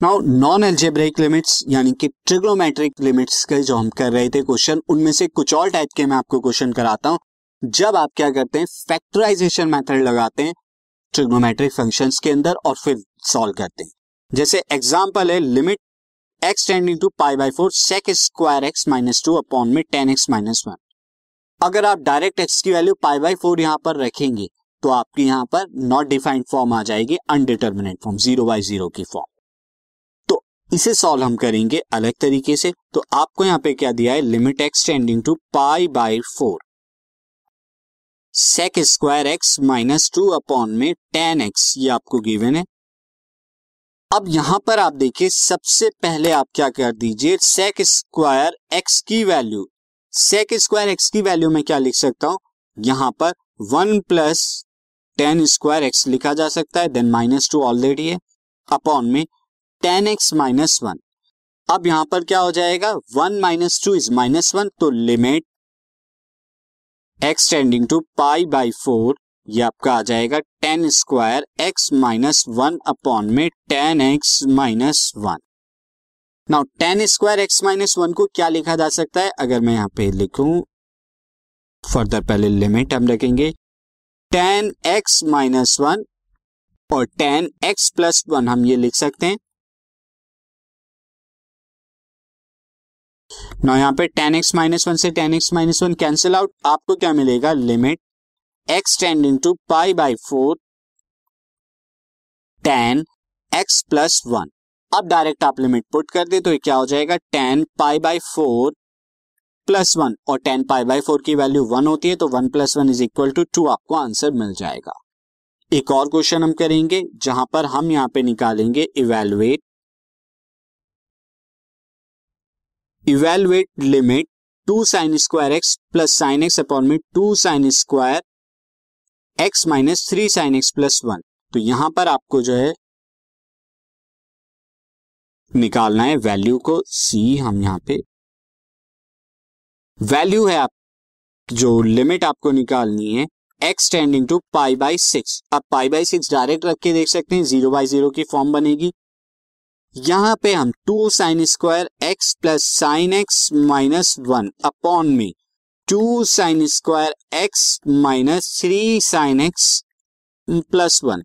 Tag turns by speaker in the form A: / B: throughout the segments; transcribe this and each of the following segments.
A: Now non algebraic limits यानी कि trigonometric limits के जो हम कर रहे थे क्वेश्चन उनमें से कुछ और टाइप के मैं आपको क्वेश्चन कराता हूँ। जब आप क्या करते हैं फैक्टराइजेशन मेथड लगाते हैं ट्रिग्नोमेट्रिक फ़ंक्शंस के अंदर और फिर सॉल्व करते हैं। जैसे एग्जांपल है limit x tending to pi by four sec square x minus two upon में टेन एक्स माइनस वन अगर आप डायरेक्ट एक्स की वैल्यू पाई बाई फोर यहाँ पर रखेंगे तो आपकी यहाँ पर नॉट डिफाइंड फॉर्म आ जाएगी indeterminate form zero by zero की फॉर्म इसे सॉल्व हम करेंगे अलग तरीके से। तो आपको यहाँ पे क्या दिया है? Limit x tending to pi by four sec square x minus two upon में टेन एक्स ये आपको गिवन है। अब यहाँ पर आप देखिए, सबसे पहले आप क्या कर दीजिए? सेक स्क्वायर एक्स की वैल्यू सेक स्क्वायर एक्स की वैल्यू में क्या लिख सकता हूँ? यहाँ पर one plus tan square x लिखा जा सकता है देन माइनस टू ऑलरेडी है। अपॉन में टेन एक्स माइनस वन। अब यहाँ पर क्या हो जाएगा? One minus two is minus one तो limit x tending to pi by four, ये आपका आ जाएगा tan square x minus one upon में tan x minus one. Now, tan square x minus one को क्या लिखा जा सकता है? अगर मैं यहाँ पे लिखूं, फर्दर पहले लिमिट हम रखेंगे। टेन एक्स माइनस वन और टेन एक्स प्लस वन हम ये लिख सकते हैं। ना यहाँ पे टेन एक्स माइनस वन से tan x minus one cancel out आपको क्या मिलेगा? Limit x tending to pi by four tan x plus one अब डायरेक्ट आप लिमिट पुट कर दे तो क्या हो जाएगा? Tan pi by four plus one और टेन पाई बाई फोर की वैल्यू वन होती है तो one plus one is equal to two आपको आंसर मिल जाएगा। एक और क्वेश्चन हम करेंगे, जहाँ पर हम यहाँ पे निकालेंगे evaluate evaluate limit two sine square x plus sine x upon में two sine square x minus three sine x plus one तो यहाँ पर आपको जो है निकालना है वैल्यू को। सी हम यहाँ पे वैल्यू है आप, जो लिमिट आपको निकालनी है x tending to pi by six अब पाई बाई सिक्स डायरेक्ट रख के देख सकते हैं ज़ीरो बाई ज़ीरो की फॉर्म बनेगी। यहाँ पे हम two sine square x plus sine x minus one upon में two sine square x minus three sine x plus one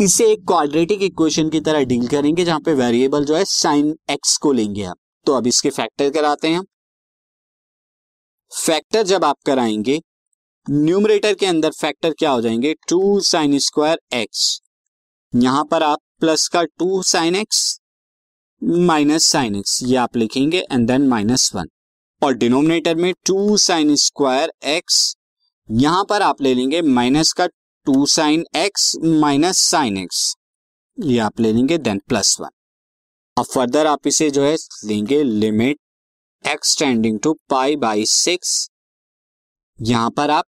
A: इसे एक क्वाड्रेटिक इक्वेशन की तरह डील करेंगे जहाँ पे वेरिएबल जो है साइन एक्स को लेंगे आप तो अब इसके फैक्टर कराते हैं फैक्टर जब आप कराएँगे न्यूमरेटर के अंदर फैक्टर क्या हो जाएँगे? टू साइन स्क्वायर एक्स यहाँ पर आप प्लस का two sine x minus sine x ये आप लिखेंगे एंड देन माइनस वन और डिनोमिनेटर में टू साइन स्क्वायर एक्स यहाँ पर आप ले लेंगे माइनस का two sine x minus sine x ये आप ले लेंगे देन प्लस वन अब फर्दर आप इसे जो है लेंगे limit x tending to pi by six यहाँ पर आप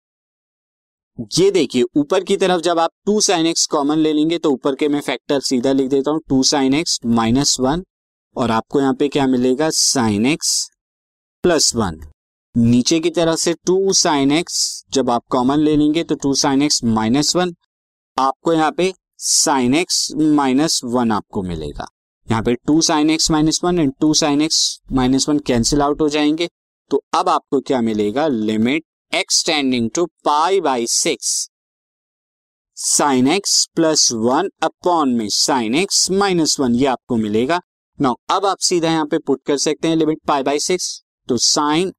A: ये देखिए, ऊपर की तरफ़ जब आप टू साइन एक्स कॉमन ले लेंगे तो ऊपर के मैं फैक्टर सीधा लिख देता हूँ two sine x minus one और आपको यहाँ पे क्या मिलेगा? साइन एक्स प्लस वन नीचे की तरफ़ से टू साइन एक्स जब आप कॉमन ले लेंगे तो two sine x minus one आपको यहाँ पे साइन एक्स माइनस वन आपको मिलेगा। यहाँ पे two sine x minus one and two sine x minus one cancel out हो जाएँगे। तो अब आपको क्या मिलेगा? Limit x tending to pi by six sine x plus one upon में साइन एक्स माइनस वन ये आपको मिलेगा। नाउ अब आप सीधा यहाँ पे पुट कर सकते हैं लिमिट पाई बाई सिक्स तो sine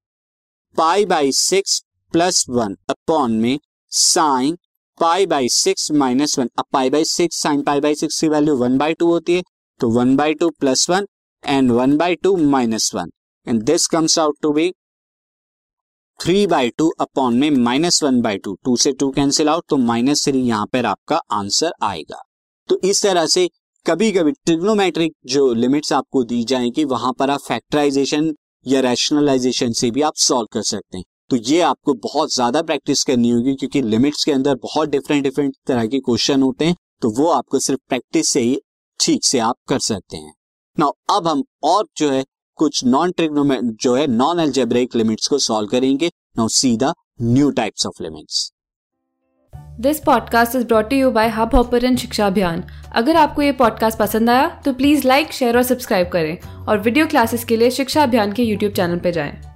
A: pi by six plus one upon में sine pi by six minus one अब pi by six sine pi by six की वैल्यू वन बाई टू होती है। तो one by two plus one and one by two minus one and this comes out to be three by two upon में minus one by two two से two cancel out तो minus three यहाँ पर आपका answer आएगा। तो इस तरह से कभी कभी ट्रिग्नोमेट्रिक जो लिमिट्स आपको दी जाएँगी, वहाँ पर आप फैक्टराइजेशन या रैशनलाइजेशन से भी आप सॉल्व कर सकते हैं। तो ये आपको बहुत ज़्यादा प्रैक्टिस करनी होगी, क्योंकि लिमिट्स के अंदर बहुत डिफरेंट डिफरेंट तरह के क्वेश्चन होते हैं तो वो आपको सिर्फ़ प्रैक्टिस से ही ठीक से आप कर सकते हैं। नाउ अब हम और जो है कुछ नॉन ट्रिग्नोमे जो है नॉन एल्जेब्रिक लिमिट्स को सॉल्व करेंगे। Now the new types of limits
B: this podcast is brought you by Hubhopper Shiksha Abhiyan अगर आपको ये पॉडकास्ट पसंद आया तो प्लीज़ लाइक शेयर और सब्सक्राइब करें। और वीडियो क्लासेस के लिए शिक्षा अभियान के यूट्यूब चैनल पर जाएँ।